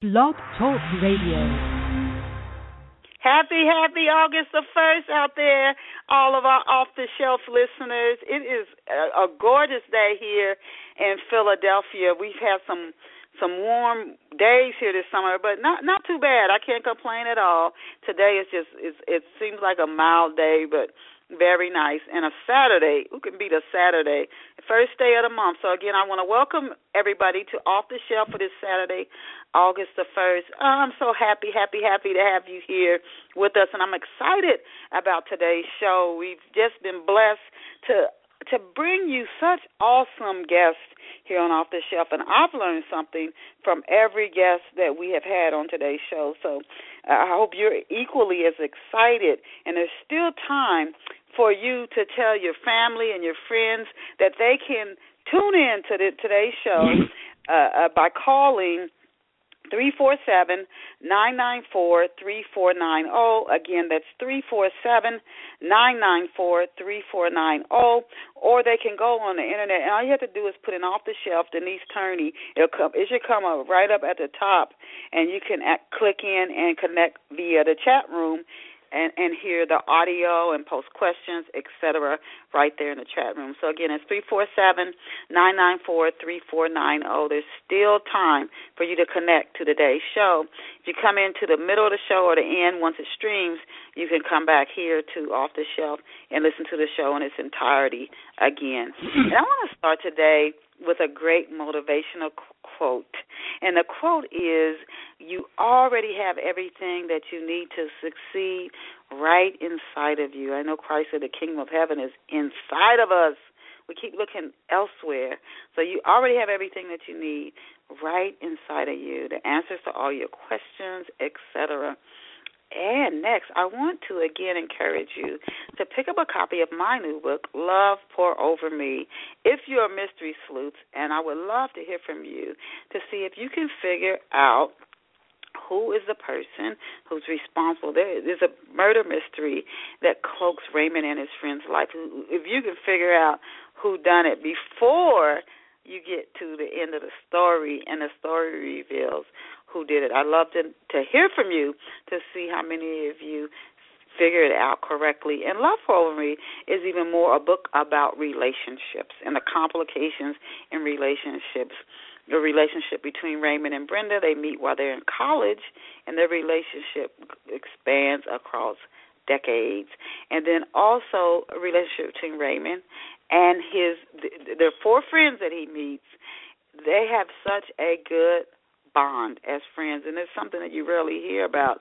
Blog Talk Radio. Happy, happy August the 1st out there, all of our off the shelf listeners. It is a, a gorgeous day here in Philadelphia. We've had some some warm days here this summer, but not not too bad. I can't complain at all. Today is just it's, it seems like a mild day, but very nice. And a Saturday. Who can beat a Saturday? First day of the month. So again, I want to welcome everybody to Off the Shelf for this Saturday, August the first. Oh, I'm so happy, happy, happy to have you here with us, and I'm excited about today's show. We've just been blessed to to bring you such awesome guests here on Off the Shelf, and I've learned something from every guest that we have had on today's show. So I hope you're equally as excited, and there's still time for you to tell your family and your friends that they can tune in to the, today's show uh, uh, by calling three four seven nine nine four three four nine zero. Again, that's three four seven nine nine four three four nine zero. Or they can go on the internet, and all you have to do is put in off the shelf Denise Turney. It'll come. It should come up right up at the top, and you can act, click in and connect via the chat room and and hear the audio and post questions, etc. right there in the chat room. So again, it's three four seven nine nine four three four nine zero. There's still time for you to connect to today's show. If you come into the middle of the show or the end once it streams, you can come back here to off the shelf and listen to the show in its entirety again. And I want to start today with a great motivational quote. And the quote is You already have everything that you need to succeed right inside of you. I know Christ said the kingdom of heaven is inside of us. We keep looking elsewhere. So you already have everything that you need right inside of you the answers to all your questions, etc. And next, I want to again encourage you to pick up a copy of my new book, Love Pour Over Me, if you're a mystery sleuth. And I would love to hear from you to see if you can figure out who is the person who's responsible. There is a murder mystery that cloaks Raymond and his friend's life. If you can figure out who done it before you get to the end of the story and the story reveals who did it. I'd love to to hear from you to see how many of you figure it out correctly. And Love for Me is even more a book about relationships and the complications in relationships. The relationship between Raymond and Brenda, they meet while they're in college, and their relationship expands across decades. And then also a relationship between Raymond and his, there are four friends that he meets. They have such a good bond as friends, and it's something that you rarely hear about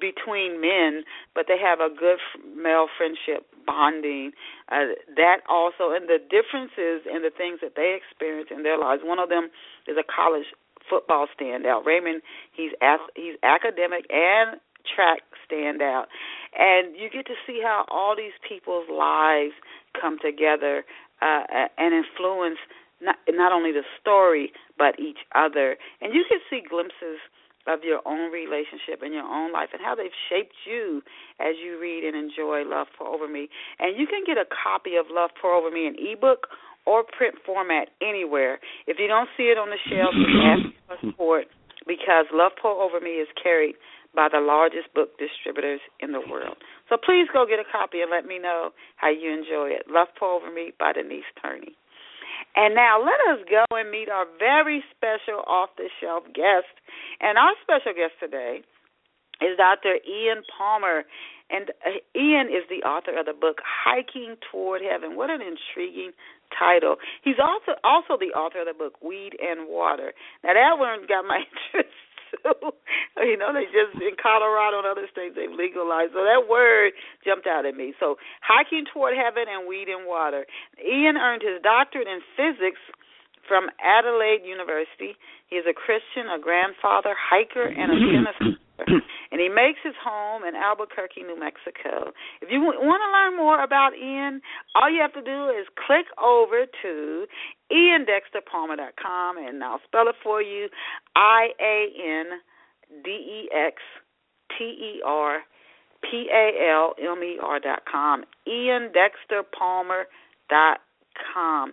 between men, but they have a good male friendship bonding. Uh, that also, and the differences in the things that they experience in their lives. One of them is a college football standout. Raymond, he's he's academic and track standout, and you get to see how all these people's lives come together uh, and influence not not only the story but each other, and you can see glimpses of your own relationship and your own life and how they've shaped you as you read and enjoy Love Pour Over Me. And you can get a copy of Love Pour Over Me in ebook or print format anywhere. If you don't see it on the shelves, ask for support because Love Pour Over Me is carried by the largest book distributors in the world. So please go get a copy and let me know how you enjoy it. Love Pour Over Me by Denise Turney. And now let us go and meet our very special off the shelf guest. And our special guest today is Dr. Ian Palmer. And uh, Ian is the author of the book Hiking Toward Heaven. What an intriguing title. He's also also the author of the book Weed and Water. Now that one got my interest you know, they just in Colorado and other states they've legalized. So that word jumped out at me. So hiking toward heaven and weed and water. Ian earned his doctorate in physics from Adelaide University. He is a Christian, a grandfather, hiker, and a and he makes his home in Albuquerque, New Mexico. If you want to learn more about Ian, all you have to do is click over to iandexterpalmer.com, and I'll spell it for you: I A N D E X T E R P A L M E R dot com. dot com.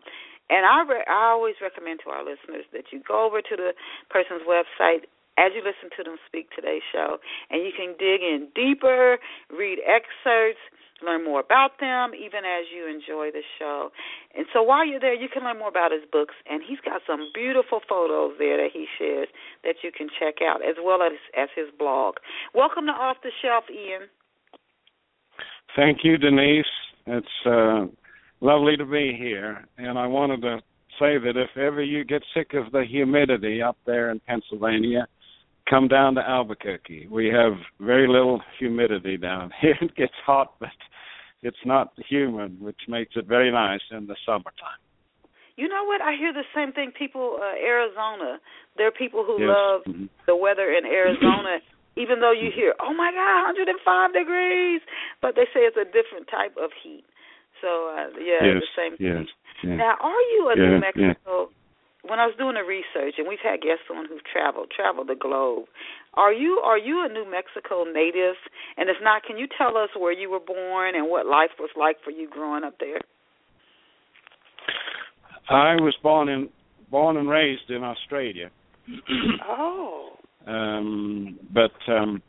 And I re- I always recommend to our listeners that you go over to the person's website as you listen to them speak today's show. And you can dig in deeper, read excerpts, learn more about them, even as you enjoy the show. And so while you're there, you can learn more about his books. And he's got some beautiful photos there that he shares that you can check out, as well as, as his blog. Welcome to Off the Shelf, Ian. Thank you, Denise. It's uh, lovely to be here. And I wanted to say that if ever you get sick of the humidity up there in Pennsylvania, come down to Albuquerque. We have very little humidity down here. It gets hot, but it's not humid, which makes it very nice in the summertime. You know what? I hear the same thing. People, uh, Arizona. There are people who yes. love mm-hmm. the weather in Arizona, even though you hear, "Oh my God, 105 degrees," but they say it's a different type of heat. So uh, yeah, yes. the same yes. thing. Yeah. Now, are you a. New Mexico? When I was doing the research, and we've had guests on who've traveled, traveled the globe. Are you are you a New Mexico native? And if not, can you tell us where you were born and what life was like for you growing up there? I was born in born and raised in Australia. oh. Um, but um,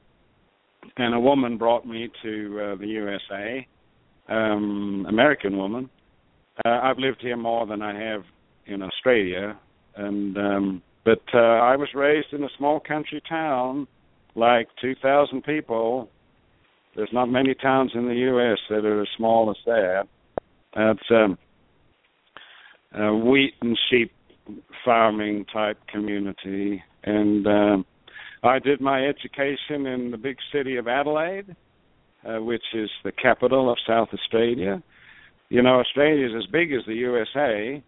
and a woman brought me to uh, the USA, um, American woman. Uh, I've lived here more than I have in Australia, and um, but uh, I was raised in a small country town, like 2,000 people. There's not many towns in the U.S. that are as small as that. That's um, a wheat and sheep farming type community, and um, I did my education in the big city of Adelaide, uh, which is the capital of South Australia. You know, Australia is as big as the USA,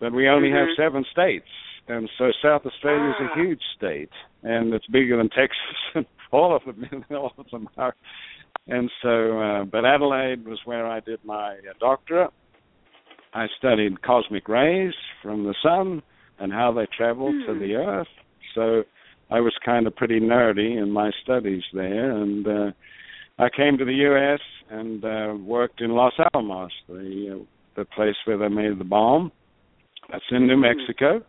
but we only mm-hmm. have seven states, and so South Australia is ah. a huge state, and it's bigger than Texas, and all of them, all of them are. And so, uh, but Adelaide was where I did my uh, doctorate. I studied cosmic rays from the sun and how they travel mm. to the earth. So I was kind of pretty nerdy in my studies there, and uh, I came to the U.S. and uh, worked in Los Alamos, the uh, the place where they made the bomb. That's in New Mexico,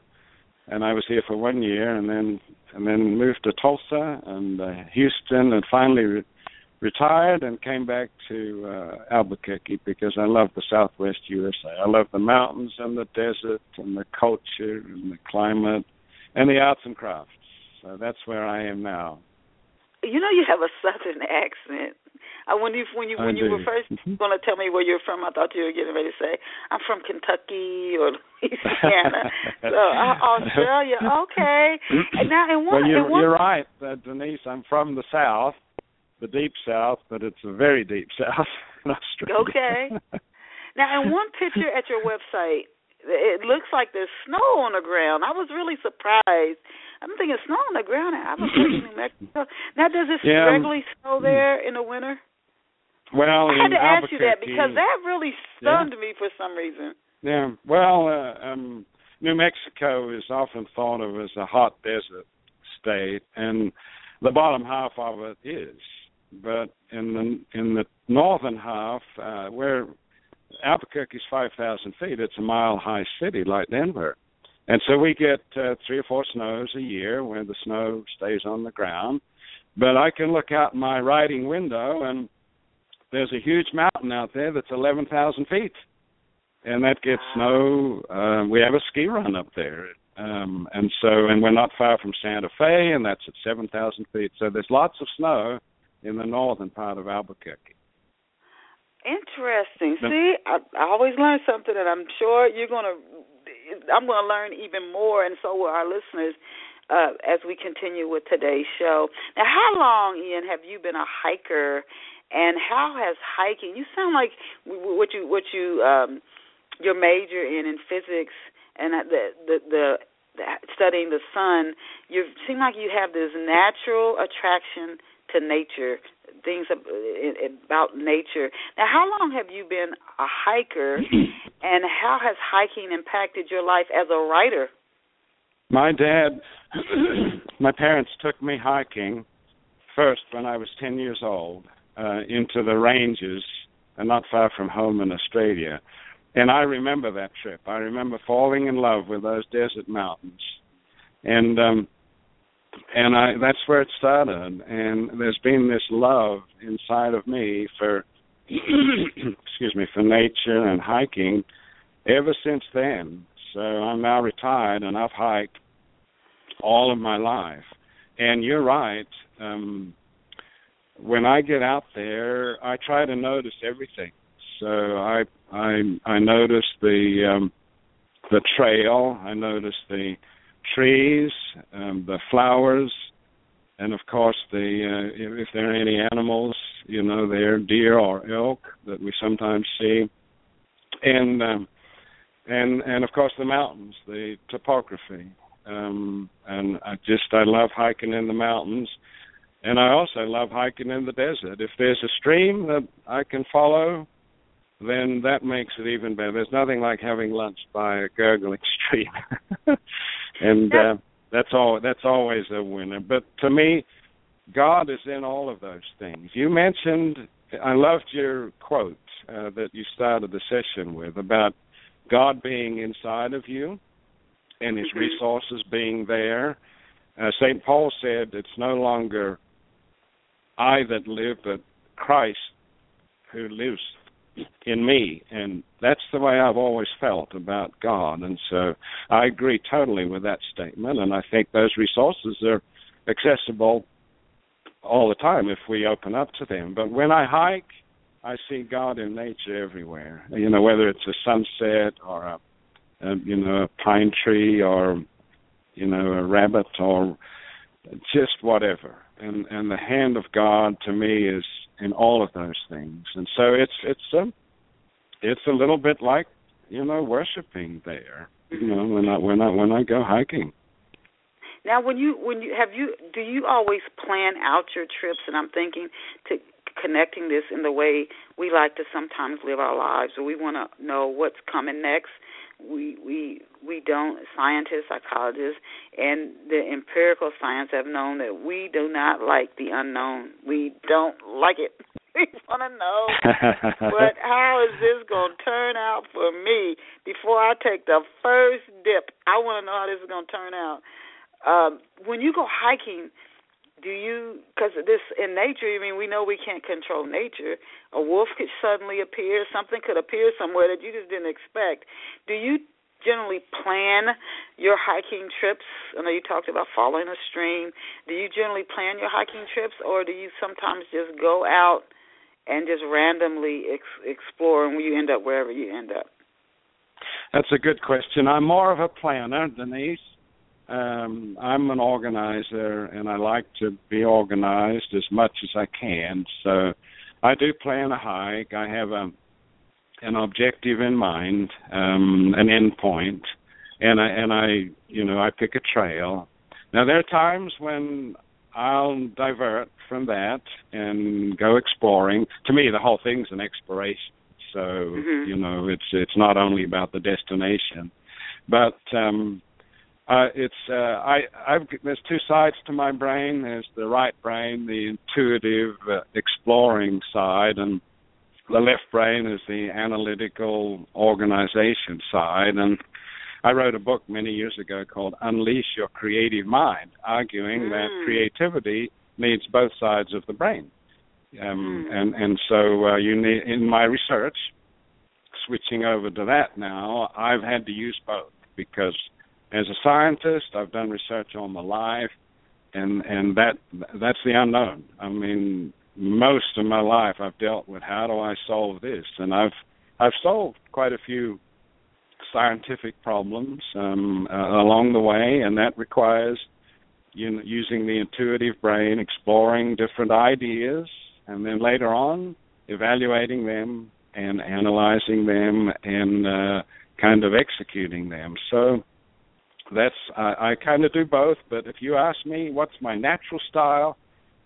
and I was here for one year, and then and then moved to Tulsa and uh, Houston, and finally re- retired and came back to uh, Albuquerque because I love the Southwest USA. I love the mountains and the desert and the culture and the climate and the arts and crafts. So that's where I am now. You know, you have a southern accent. Uh, wonder if when you when you were 1st Mhm. going to tell me where you're from, I thought you were getting ready to say I'm from Kentucky or Louisiana. so uh, Australia, okay. And now in one, well, you're, in one you're right, uh, Denise. I'm from the South, the deep South, but it's a very deep South in Australia. Okay. Now, in one picture at your website, it looks like there's snow on the ground. I was really surprised. I'm thinking snow on the ground in Albuquerque, New Mexico. Now, does it Yeah, um, regularly snow there in the winter? Well, I had to ask you that because that really stunned me for some reason. Yeah. Well, uh, um, New Mexico is often thought of as a hot desert state, and the bottom half of it is. But in the in the northern half, uh, where Albuquerque's five thousand feet, it's a mile high city like Denver, and so we get uh, three or four snows a year where the snow stays on the ground. But I can look out my riding window and there's a huge mountain out there that's 11,000 feet, and that gets snow. Uh, we have a ski run up there, um, and so and we're not far from Santa Fe, and that's at 7,000 feet. So there's lots of snow in the northern part of Albuquerque. Interesting. No. See, I, I always learn something, and I'm sure you're gonna. I'm gonna learn even more, and so will our listeners. Uh, as we continue with today's show. Now, how long, Ian, have you been a hiker, and how has hiking? You sound like w- what you what you um, your major in in physics and the the the, studying the sun. You seem like you have this natural attraction to nature, things ab- about nature. Now, how long have you been a hiker, and how has hiking impacted your life as a writer? My dad, my parents took me hiking first when I was 10 years old uh, into the ranges, and not far from home in Australia. And I remember that trip. I remember falling in love with those desert mountains. And um and I that's where it started. And there's been this love inside of me for excuse me for nature and hiking ever since then. So I'm now retired and I've hiked all of my life. And you're right. Um, when I get out there, I try to notice everything. So I I I notice the um, the trail. I notice the trees, um, the flowers, and of course the uh, if there are any animals, you know, there deer or elk that we sometimes see, and um, and and of course the mountains, the topography, um, and I just I love hiking in the mountains, and I also love hiking in the desert. If there's a stream that I can follow, then that makes it even better. There's nothing like having lunch by a gurgling stream, and uh, that's all. That's always a winner. But to me, God is in all of those things. You mentioned. I loved your quote uh, that you started the session with about God being inside of you and His mm-hmm. resources being there. Uh, St. Paul said, It's no longer I that live, but Christ who lives in me. And that's the way I've always felt about God. And so I agree totally with that statement. And I think those resources are accessible all the time if we open up to them. But when I hike, I see God in nature everywhere. You know, whether it's a sunset or a, a you know a pine tree or you know a rabbit or just whatever. And and the hand of God to me is in all of those things. And so it's it's a it's a little bit like you know worshiping there. You know when I when I when I go hiking. Now, when you when you have you do you always plan out your trips? And I'm thinking to connecting this in the way we like to sometimes live our lives, or we want to know what's coming next. We we we don't scientists, psychologists, and the empirical science have known that we do not like the unknown. We don't like it. We want to know, but how is this going to turn out for me before I take the first dip? I want to know how this is going to turn out. Um, when you go hiking, do you because this in nature i mean we know we can't control nature. A wolf could suddenly appear something could appear somewhere that you just didn't expect. Do you generally plan your hiking trips? I know you talked about following a stream. Do you generally plan your hiking trips or do you sometimes just go out and just randomly ex- explore and you end up wherever you end up? That's a good question. I'm more of a planner denise um, I'm an organizer, and I like to be organized as much as I can. So I do plan a hike. I have a an objective in mind, um, an end point, and I and I you know I pick a trail. Now there are times when I'll divert from that and go exploring. To me, the whole thing's an exploration. So mm-hmm. you know, it's it's not only about the destination, but um, uh, it's uh, I I've there's two sides to my brain. There's the right brain, the intuitive, uh, exploring side, and the left brain is the analytical organization side. And I wrote a book many years ago called Unleash Your Creative Mind, arguing mm. that creativity needs both sides of the brain. Um, mm. And and so uh, you need in my research, switching over to that now, I've had to use both because as a scientist, I've done research on the life, and and that that's the unknown. I mean, most of my life I've dealt with how do I solve this, and I've I've solved quite a few scientific problems um, uh, along the way, and that requires you know, using the intuitive brain, exploring different ideas, and then later on evaluating them and analyzing them and uh, kind of executing them. So that's I, I kind of do both. But if you ask me, what's my natural style?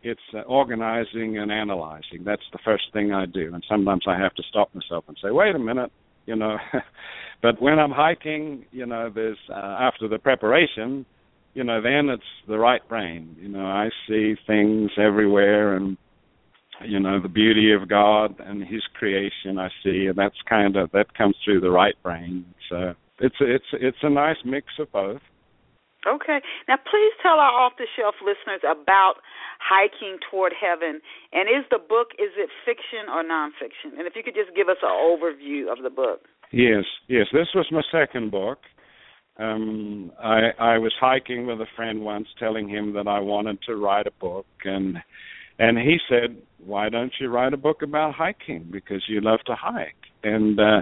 It's uh, organizing and analyzing. That's the first thing I do. And sometimes I have to stop myself and say, wait a minute, you know. but when I'm hiking, you know, there's uh, after the preparation, you know, then it's the right brain. You know, I see things everywhere and you know the beauty of God and His creation. I see, and that's kind of that comes through the right brain. So it's it's it's a nice mix of both. Okay. Now, please tell our off the shelf listeners about hiking toward heaven. And is the book is it fiction or nonfiction? And if you could just give us an overview of the book. Yes, yes. This was my second book. Um, I I was hiking with a friend once, telling him that I wanted to write a book, and and he said, "Why don't you write a book about hiking? Because you love to hike." And uh,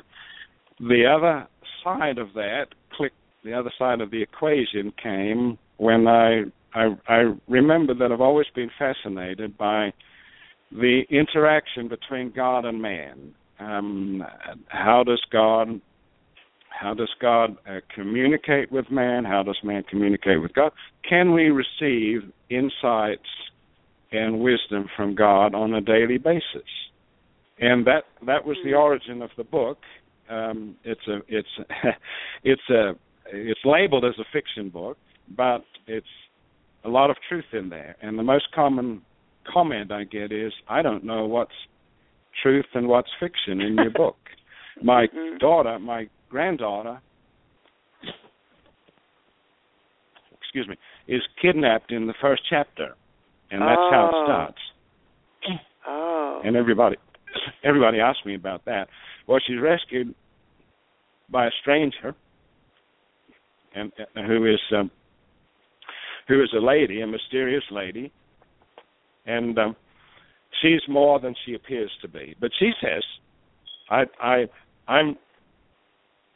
the other side of that click, the other side of the equation came when I I, I remember that I've always been fascinated by the interaction between God and man. Um, how does God how does God uh, communicate with man? How does man communicate with God? Can we receive insights and wisdom from God on a daily basis? And that that was the origin of the book. Um, it's a it's it's a it's labeled as a fiction book, but it's a lot of truth in there. And the most common comment I get is, I don't know what's truth and what's fiction in your book. My mm-hmm. daughter, my granddaughter, excuse me, is kidnapped in the first chapter, and that's oh. how it oh. starts. Oh. And everybody, everybody asks me about that. Well, she's rescued by a stranger, and uh, who is um, who is a lady, a mysterious lady, and um, she's more than she appears to be. But she says, "I, I, I'm,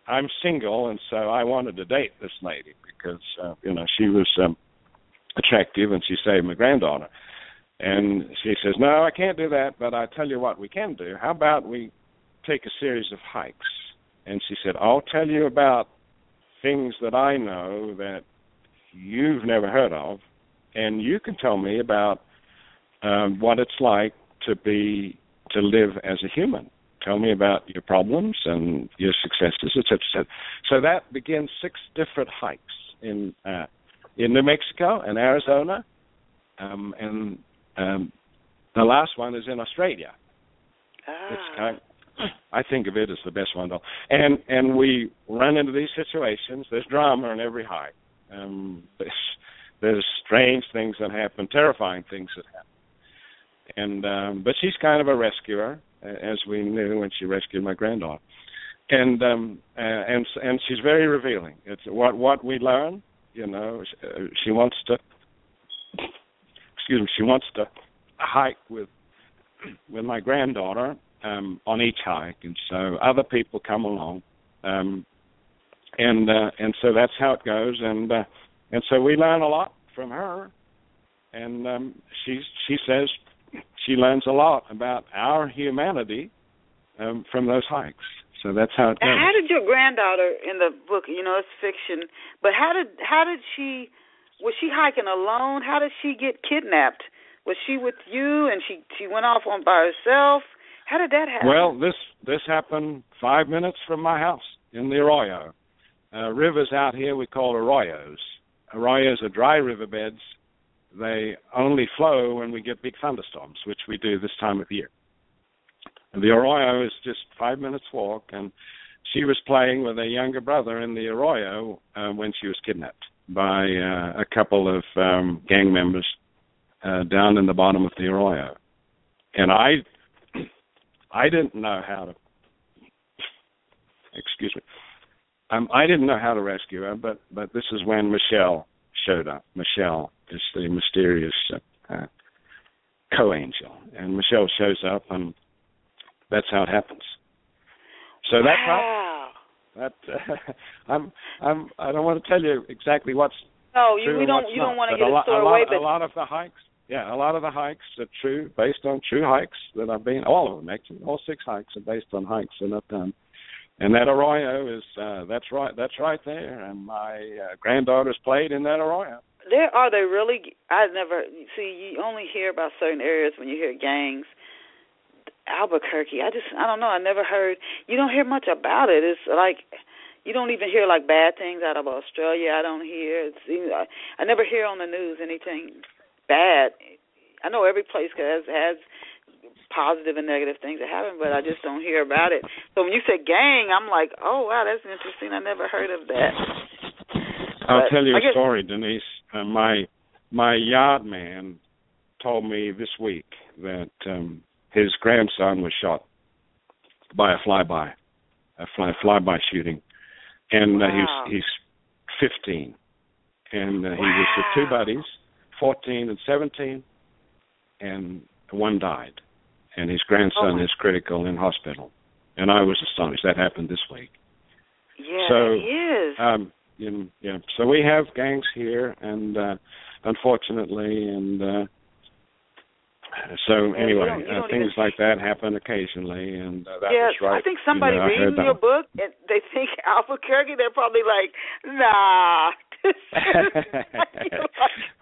I'm single, and so I wanted to date this lady because uh, you know she was um, attractive and she saved my granddaughter." And she says, "No, I can't do that, but I tell you what we can do. How about we take a series of hikes?" And she said, "I'll tell you about things that I know that you've never heard of, and you can tell me about um, what it's like to be to live as a human. Tell me about your problems and your successes, etc. etc. So that begins six different hikes in uh, in New Mexico and Arizona, um, and um, the last one is in Australia. Ah. It's kind of, I think of it as the best one though. And and we run into these situations. There's drama on every hike. Um, there's, there's strange things that happen, terrifying things that happen. And um, but she's kind of a rescuer, as we knew when she rescued my granddaughter. And um, uh, and and she's very revealing. It's what what we learn. You know, uh, she wants to. Excuse me. She wants to hike with with my granddaughter um, on each hike, and so other people come along. Um, and uh, and so that's how it goes and uh, and so we learn a lot from her. And um she she says she learns a lot about our humanity um from those hikes. So that's how it goes. how did your granddaughter in the book you know it's fiction but how did how did she was she hiking alone? How did she get kidnapped? Was she with you and she she went off on by herself how did that happen well this this happened five minutes from my house in the arroyo uh, rivers out here we call arroyos. Arroyos are dry riverbeds. They only flow when we get big thunderstorms, which we do this time of year. And the arroyo is just five minutes walk, and she was playing with a younger brother in the arroyo uh, when she was kidnapped by uh, a couple of um, gang members uh, down in the bottom of the arroyo. And I, I didn't know how to. Excuse me. Um, I didn't know how to rescue her, but but this is when Michelle showed up. Michelle is the mysterious uh, co-angel, and Michelle shows up, and that's how it happens. So wow. that's how that uh, I'm I'm I don't want to tell you exactly what's no you we don't you not, don't want to get a, lot, a away, lot, a lot of the hikes yeah a lot of the hikes are true based on true hikes that I've been all of them actually all six hikes are based on hikes that I've done. And that arroyo is uh, that's right that's right there and my uh, granddaughter's played in that arroyo. There are they really i never see you only hear about certain areas when you hear gangs. Albuquerque i just i don't know i never heard you don't hear much about it. It's like you don't even hear like bad things out of australia i don't hear. It's i, I never hear on the news anything bad i know every place has has positive and negative things that happen, but I just don't hear about it. So when you say gang, I'm like, oh wow, that's interesting. I never heard of that. I'll But tell you a guess- story, Denise. Uh, my my yard man told me this week that um his grandson was shot by a flyby, a fly flyby shooting, and uh, Wow. he's he's 15, and uh, he was with two buddies, 14 and 17, and one died, and his grandson Oh, is critical in hospital, and I was astonished. That happened this week. Yeah, So, it is. Um, you know, yeah. So we have gangs here, and uh, unfortunately, and uh, so Yeah, you anyway, don't- you uh, don't things even- like that happen occasionally, and uh, that yeah, was right. I think somebody you know, reading your one. book and they think Albuquerque, they're probably like, nah. this is-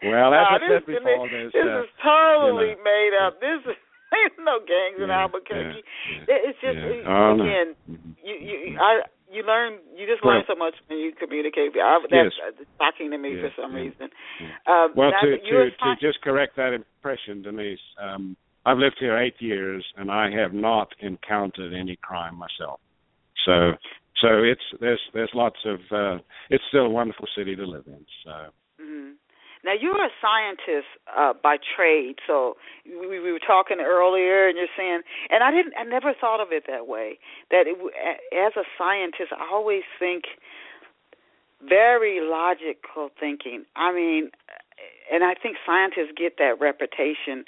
well, as nah, this, before, this, this uh, is totally you know, made up. This is there's no gangs in Albuquerque. yeah, It's just yeah. Oh, again, Mhm. you you I you learn you just learn Well- so much when you communicate. I, that's Yes. shocking to me for some reason. Um, Well, to to to just correct that impression, Denise, um, I've lived here eight years, and I have not encountered any crime myself. So, so it's there's there's lots of uh, it's still a wonderful city to live in. So, hmm Now you're a scientist uh, by trade, so we, we were talking earlier, and you're saying, and I didn't, I never thought of it that way. That it, as a scientist, I always think very logical thinking. I mean, and I think scientists get that reputation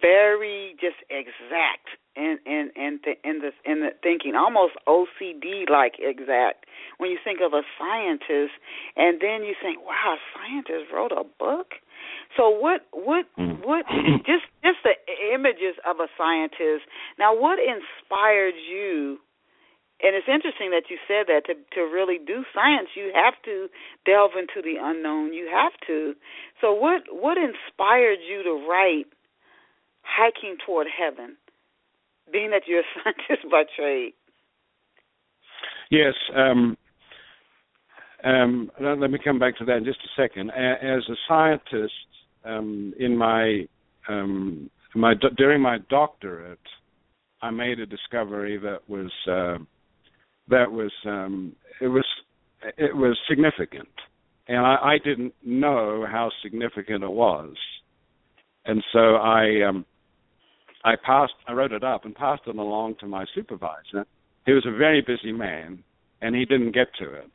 very just exact in in in th- in the in the thinking, almost OCD like exact. When you think of a scientist, and then you think, wow, a scientist wrote a book. So what what Mm. what just just the images of a scientist. Now, what inspired you? And it's interesting that you said that to to really do science, you have to delve into the unknown. You have to. So what what inspired you to write hiking toward heaven, being that you're a scientist by trade? yes. Um, um, let me come back to that in just a second. As a scientist, um, in my um, my during my doctorate, I made a discovery that was uh, that was um, it was it was significant, and I, I didn't know how significant it was, and so I um, I passed I wrote it up and passed it along to my supervisor. He was a very busy man, and he didn't get to it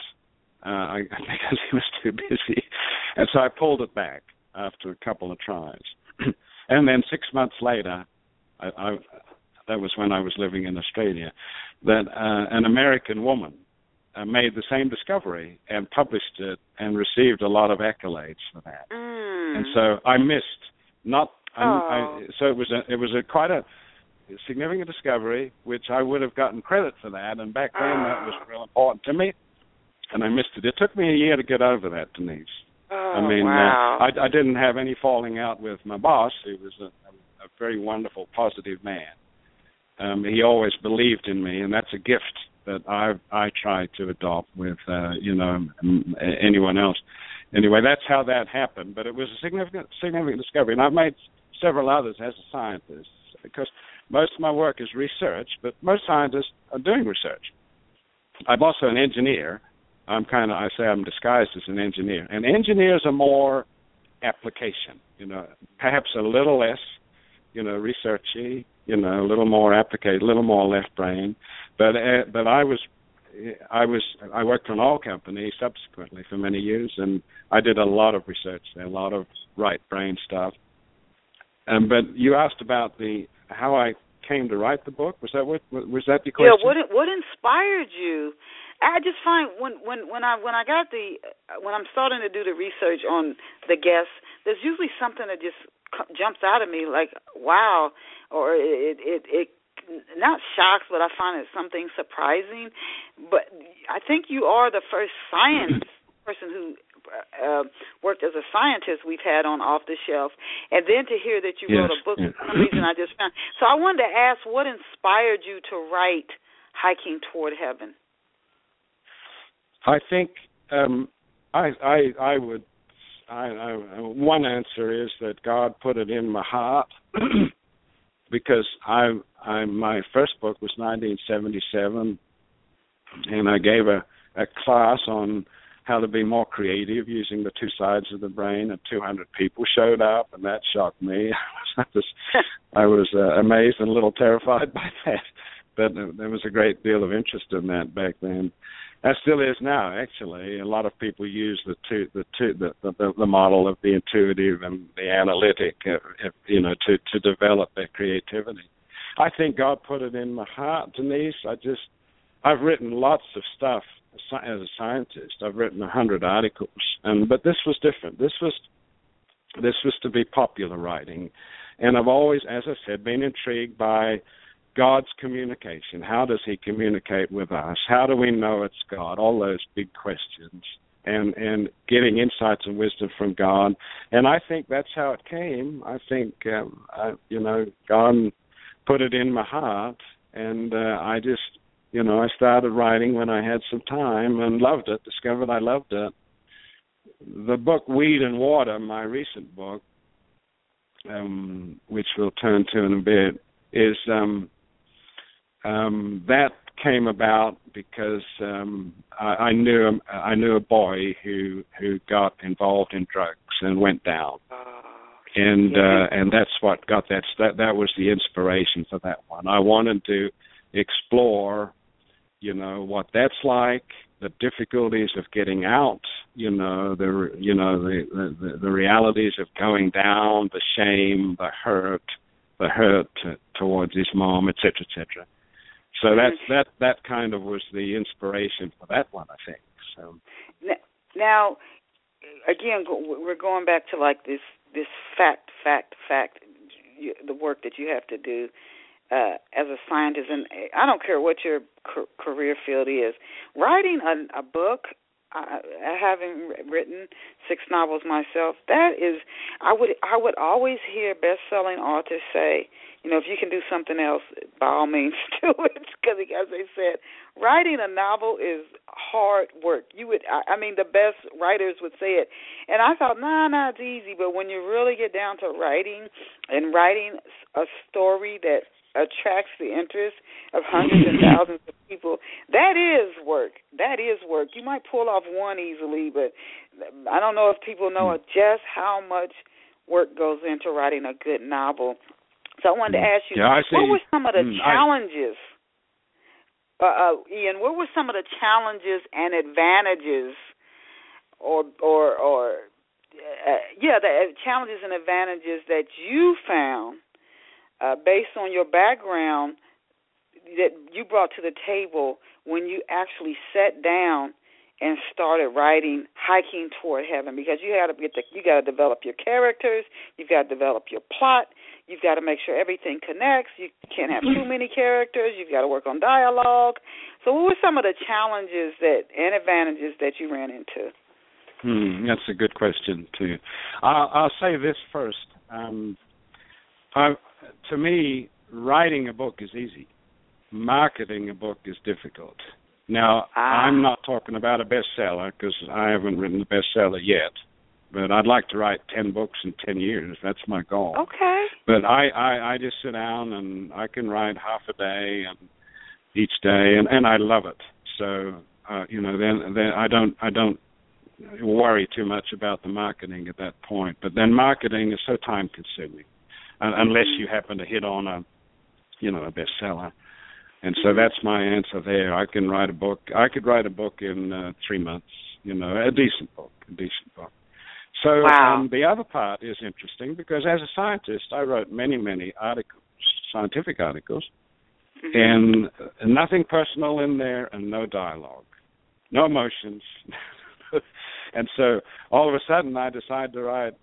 uh, I, because he was too busy, and so I pulled it back after a couple of tries, and then six months later, I, I that was when I was living in Australia, that uh, an American woman uh, made the same discovery and published it and received a lot of accolades for that. Mm. And so I missed not. I, Oh. I, so it was a it was a quite a significant discovery, which I would have gotten credit for that, and back then that was real important to me, and I missed it. It took me a year to get over that, Denise. oh, I mean, wow. uh, I, I didn't have any falling out with my boss. He was a, a, a very wonderful, positive man. Um, he always believed in me, and that's a gift that I I try to adopt with uh, you know m- anyone else. Anyway, that's how that happened. But it was a significant significant discovery, and I've made several others as a scientist because most of my work is research, but most scientists are doing research. I'm also an engineer. I'm kind of I say I'm disguised as an engineer, and engineers are more application. You know, perhaps a little less, you know, researchy. You know, a little more applicated, a little more left brain. But uh, but I was I was I worked for an oil company subsequently for many years, and I did a lot of research a lot of right brain stuff. Um, but you asked about the how I came to write the book. Was that what was that the question? Yeah, what what inspired you? I just find when when when I when I got the when I'm starting to do the research on the guests, there's usually something that just jumps out at me like wow, or it it it not shocks, but I find it something surprising. But I think you are the first science person who uh, worked as a scientist we've had on off the shelf, and then to hear that you Yes, wrote a book yeah. for some reason I just found. So I wanted to ask, what inspired you to write "Hiking Toward Heaven"? I think um, I I I would I, I one answer is that God put it in my heart because I I my first book was 1977 and I gave a a class on how to be more creative using the two sides of the brain, and 200 people showed up, and that shocked me. I was, I was uh, amazed and a little terrified by that, but uh, there was a great deal of interest in that back then. That still is now, actually. A lot of people use the two, the two, the the, the model of the intuitive and the analytic, uh, you know, to to develop their creativity. I think God put it in my heart, Denise. I just, I've written lots of stuff as a scientist. I've written a hundred articles, and but this was different. This was this was to be popular writing, and I've always, as I said, been intrigued by God's communication. How does He communicate with us? How do we know it's God? All those big questions, and and getting insights and wisdom from God. And I think that's how it came. I think um, I, you know God put it in my heart, and uh, I just you know I started writing when I had some time and loved it. Discovered I loved it. The book Weed and Water, my recent book, um, which we'll turn to in a bit, is um, um, that came about because um, I, I knew I knew a boy who who got involved in drugs and went down, Oh, and uh, and that's what got that that that was the inspiration for that one. I wanted to explore, you know, what that's like, the difficulties of getting out, you know, the you know the the, the realities of going down, the shame, the hurt, the hurt to, towards his mom, etc., etc. So that's mm-hmm. that that kind of was the inspiration for that one, I think. So Now, again, we're going back to like this this fact, fact, fact, the work that you have to do uh, as a scientist, and uh, I don't care what your ca- career field is. Writing a, a book, I, having written six novels myself, that is, I would I would always hear best-selling authors say, you know, if you can do something else, by all means do it. Because, as they said, writing a novel is hard work. You would, I, I mean, the best writers would say it, and I thought, nah, nah, it's easy. But when you really get down to writing and writing a story that attracts the interest of hundreds and thousands of people, that is work. That is work. You might pull off one easily, but I don't know if people know hmm. just how much work goes into writing a good novel. So I wanted to ask you, Yeah, I what were some of the Mm, I- challenges, uh, uh, Ian? What were some of the challenges and advantages, or or or uh, yeah, the challenges and advantages that you found uh, based on your background that you brought to the table when you actually sat down and started writing hiking toward heaven because you got to get the you got to develop your characters you've got to develop your plot you've got to make sure everything connects you can't have too many characters you've got to work on dialogue so what were some of the challenges that and advantages that you ran into Hmm, that's a good question too. I'll, I'll say this first. Um, I, to me, writing a book is easy. Marketing a book is difficult. Now, Ah. I'm not talking about a bestseller because I haven't written a bestseller yet. But I'd like to write ten books in ten years. That's my goal. okay But I, I, I just sit down and I can write half a day and each day, and and I love it. So uh, you know, then then I don't I don't worry too much about the marketing at that point. But then marketing is so time consuming, uh, unless you happen to hit on a, you know, a bestseller. And so that's my answer there. I can write a book. I could write a book in uh, three months. You know, a decent book, a decent book. So Wow. um, the other part is interesting because as a scientist, I wrote many, many articles, scientific articles, Mhm. and nothing personal in there, and no dialogue, no emotions. and so all of a sudden, I decided to write,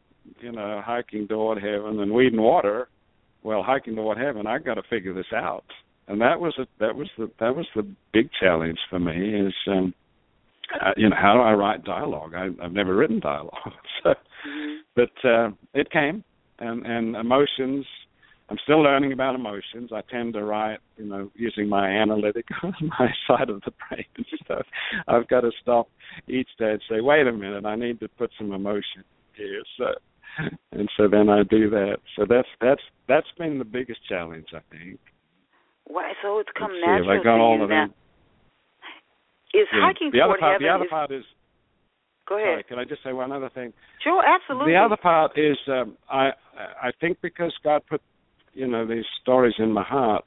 you know, hiking toward heaven and weed and water. Well, hiking toward heaven, I got to figure this out, and that was a, that was the that was the big challenge for me is, um, uh, you know, how do I write dialogue? I, I've never written dialogue, so Mhm. but uh, it came and and emotions i'm still learning about emotions. I tend to write you know using my analytic my side of the brain so i've got to stop each day and say wait a minute i need to put some emotion here. So and so then i do that. So that's that's that's been the biggest challenge i think. Wow, so it's come Let's see, have i got all of now. Is Yeah. hiking the toward part heaven the other is part is Go ahead. Sorry, can I just say one other thing? Sure, absolutely. The other part is um, I I think because God put you know these stories in my heart,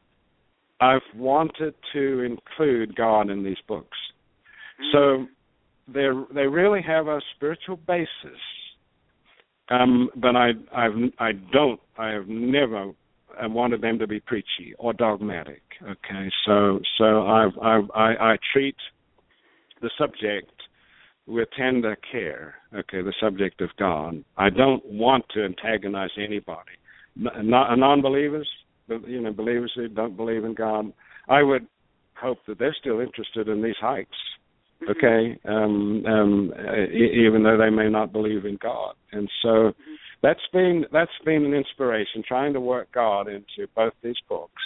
I've wanted to include God in these books. Mm-hmm. So they they really have a spiritual basis. Um, but I I've I don't I have never I wanted them to be preachy or dogmatic. Okay, so so I've, I've I I treat the subject with tender care. Okay, the subject of God. I don't want to antagonize anybody. Not non-believers, you know, believers who don't believe in God. I would hope that they're still interested in these hikes. Mm-hmm. Okay, um, um, even though they may not believe in God, and so Mm-hmm. that's been that's been an inspiration trying to work God into both these books,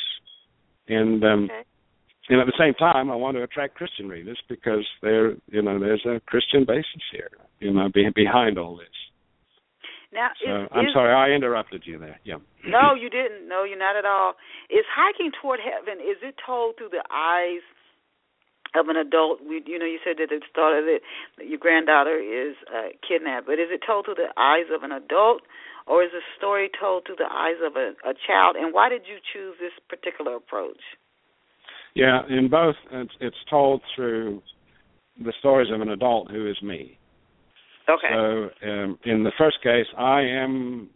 and um, Okay. And at the same time, I want to attract Christian readers because there, you know, there's a Christian basis here, you know, be, behind all this. Now, So is, I'm is, sorry, I interrupted you there. Yeah. No, you didn't. No, you're not at all. Is hiking toward heaven? Is it told through the eyes of an adult? We, you know, you said that it started that your granddaughter is uh, kidnapped, but is it told through the eyes of an adult, or is the story told through the eyes of a, a child? And why did you choose this particular approach? Yeah, in both, it's, it's told through the stories of an adult who is me. Okay. So um, in the first case, I am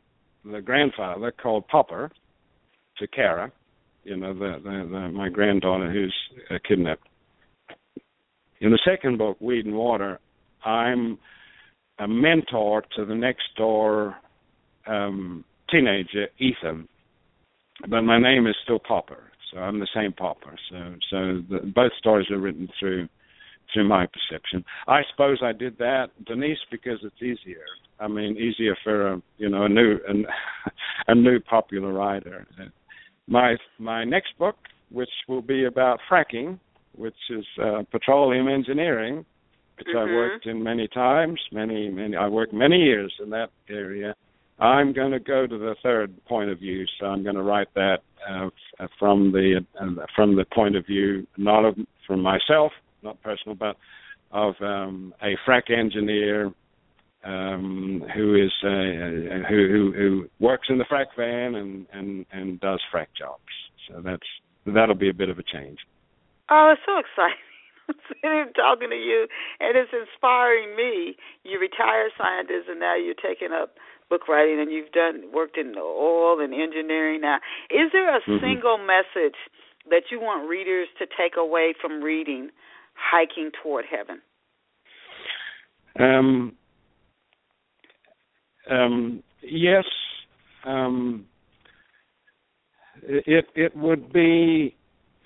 the grandfather called Popper to Kara, you know, the, the, the my granddaughter who's uh, kidnapped. In the second book, Weed and Water, I'm a mentor to the next door um, teenager, Ethan, but my name is still Popper, I'm the same Popper. So, so the, both stories are written through through my perception. I suppose I did that, Denise, because it's easier. I mean, easier for a you know a new a, a new popular writer. My my next book, which will be about fracking, which is uh, petroleum engineering, which I Mhm. worked in many times, many many. I worked many years in that area. I'm going to go to the third point of view, so I'm going to write that uh, from the uh, from the point of view not of from myself, not personal, but of um, a frac engineer um, who is uh, who, who who works in the frac van and and and does frac jobs. So that's that'll be a bit of a change. Oh, it's so exciting. Sitting talking to you, and it's inspiring me. You're retired scientist, and now you're taking up book writing, and you've done worked in oil and engineering. Now, is there a Mhm. single message that you want readers to take away from reading "Hiking Toward Heaven"? Um, um, yes, um, it it would be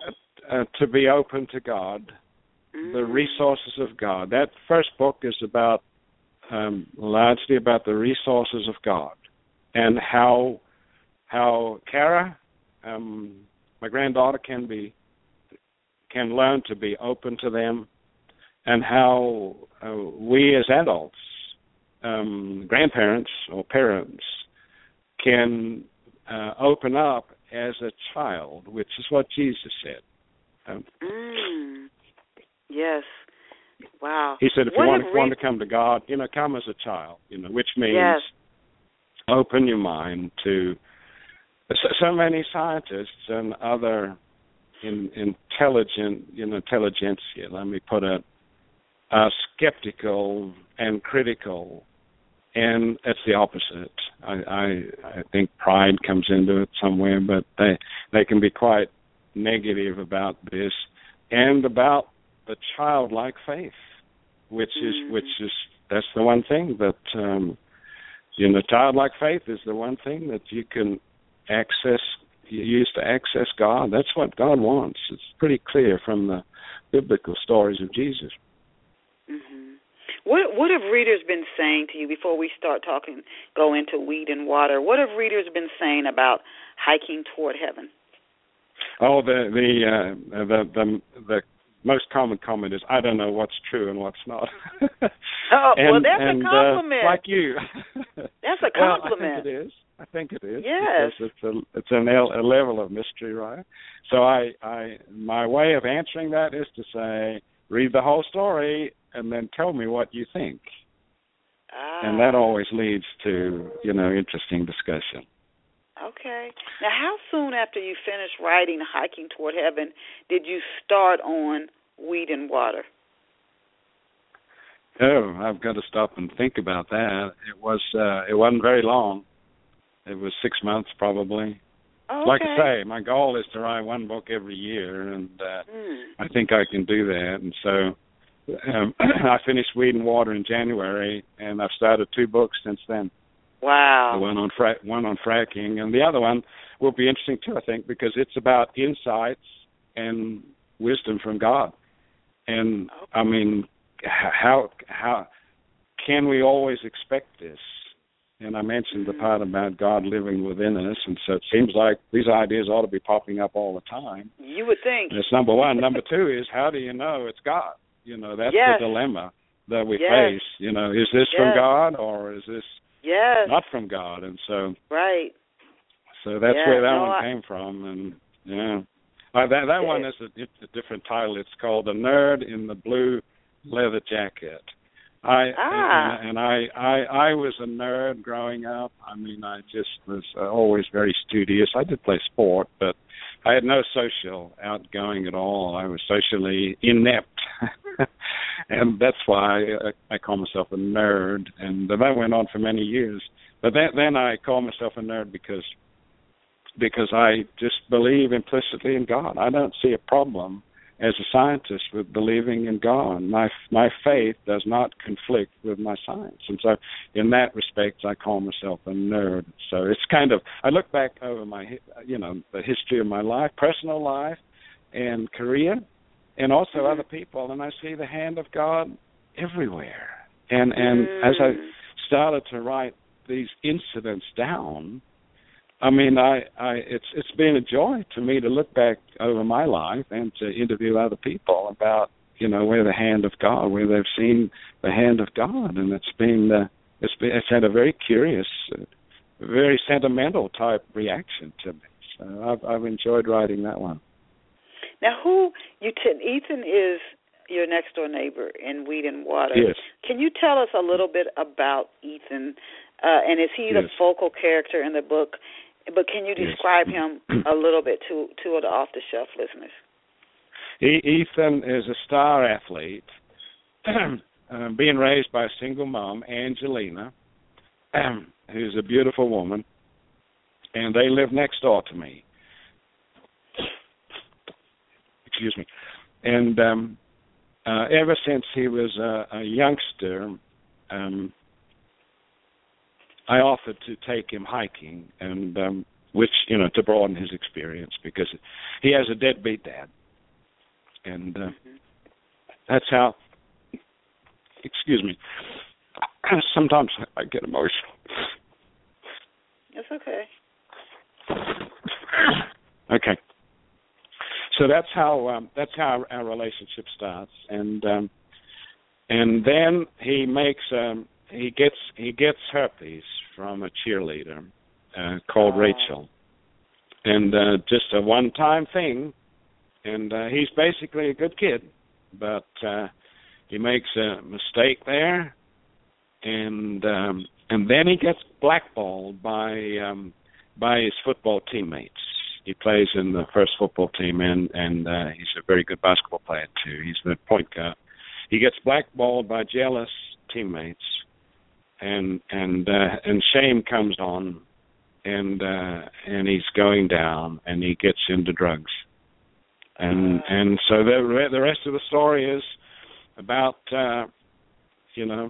uh, uh, to be open to God, the Mm. resources of God. That first book is about um, largely about the resources of God and how how Kara, um, my granddaughter, can be can learn to be open to them, and how uh, we as adults, um, grandparents or parents, can uh, open up as a child, which is what Jesus said. Um, Mm. Yes. Wow. he said, if What you want, if want to come to God, you know, come as a child, you know, which means Yes. open your mind to so, so many scientists and other in, intelligent, you know, intelligentsia. Let me put it, are skeptical and critical, and it's the opposite. I, I I think pride comes into it somewhere, but they they can be quite negative about this and about the childlike faith, which is Mhm. which is that's the one thing that um, you know childlike faith is the one thing that you can access you use to access God. That's what God wants. It's pretty clear from the biblical stories of Jesus. hmm What What have readers been saying to you before we start talking? Go into weed and water. What have readers been saying about hiking toward heaven? Oh, the the uh, the the the most common comment is I don't know what's true and what's not. Oh, and, well, that's and, a compliment. Uh, like you. That's a Well, compliment. I think it is. I think it is. Yes. It's a it's an a level of mystery, right? So I I my way of answering that is to say read the whole story and then tell me what you think. Ah. and that always leads to you know interesting discussion. Okay. Now, how soon after you finished writing "Hiking Toward Heaven" did you start on "Weed and Water"? Oh, I've got to stop and think about that. It was uh it wasn't very long. It was six months probably. Oh, Like. I say, my goal is to write one book every year, and uh, Mm. I think I can do that. And so um, I finished Weed and Water in January, and I've started two books since then. Wow. The one on fra- one on fracking, and the other one will be interesting too. I think because it's about insights and wisdom from God. And I mean, how how can we always expect this? And I mentioned the mm-hmm. part about God living within us, and so it seems like these ideas ought to be popping up all the time. You would think. That's number one. number two is how do you know it's God? You know, that's Yes. the dilemma that we Yes. face. You know, is this from God or is this Yes. not from God? And so Right. so that's Yeah, where that no, one I- came from and yeah. Uh, that that one is a, a different title. It's called The Nerd in the Blue Leather Jacket. I Ah. and, and I, I I was a nerd growing up. I mean, I just was uh, always very studious. I did play sport, but I had no social outgoing at all. I was socially inept, and that's why I, I call myself a nerd. And that went on for many years. But then, then I call myself a nerd because because I just believe implicitly in God. I don't see a problem as a scientist with believing in God. My my faith does not conflict with my science, and so in that respect, I call myself a nerd. So it's kind of I look back over my you know the history of my life, personal life, and career, and also other people, and I see the hand of God everywhere. And and as I Mm. started to write these incidents down, I mean, I, I, it's it's been a joy to me to look back over my life and to interview other people about, you know, where the hand of God, where they've seen the hand of God, and it's been, uh, it's been, it's had a very curious, uh, very sentimental type reaction to me. So I've I've enjoyed writing that one. Now, who you? T- Ethan is your next door neighbor in Weed and Water. Yes. Can you tell us a little bit about Ethan? Uh, and is he the Yes. focal character in the book? But can you Yes. describe him a little bit to to the off the shelf listeners? Ethan is a star athlete, uh, being raised by a single mom, Angelina, who's a beautiful woman, and they live next door to me. Excuse me. And um, uh, ever since he was a, a youngster, um, I offered to take him hiking, and um, which you know to broaden his experience because he has a deadbeat dad, and uh, that's how. Excuse me. Sometimes I get emotional. It's okay. Okay. So that's how um, that's how our relationship starts, and um, and then he makes um, he gets he gets herpes from a cheerleader uh, called Oh. Rachel, and uh, just a one time thing, and uh, he's basically a good kid, but uh, he makes a mistake there, and um, and then he gets blackballed by um, by his football teammates. He plays in the first football team, and and uh, he's a very good basketball player too. He's the point guard. He gets blackballed by jealous teammates, and and uh, and shame comes on, and uh, and he's going down, and he gets into drugs, and and so the the rest of the story is about uh, you know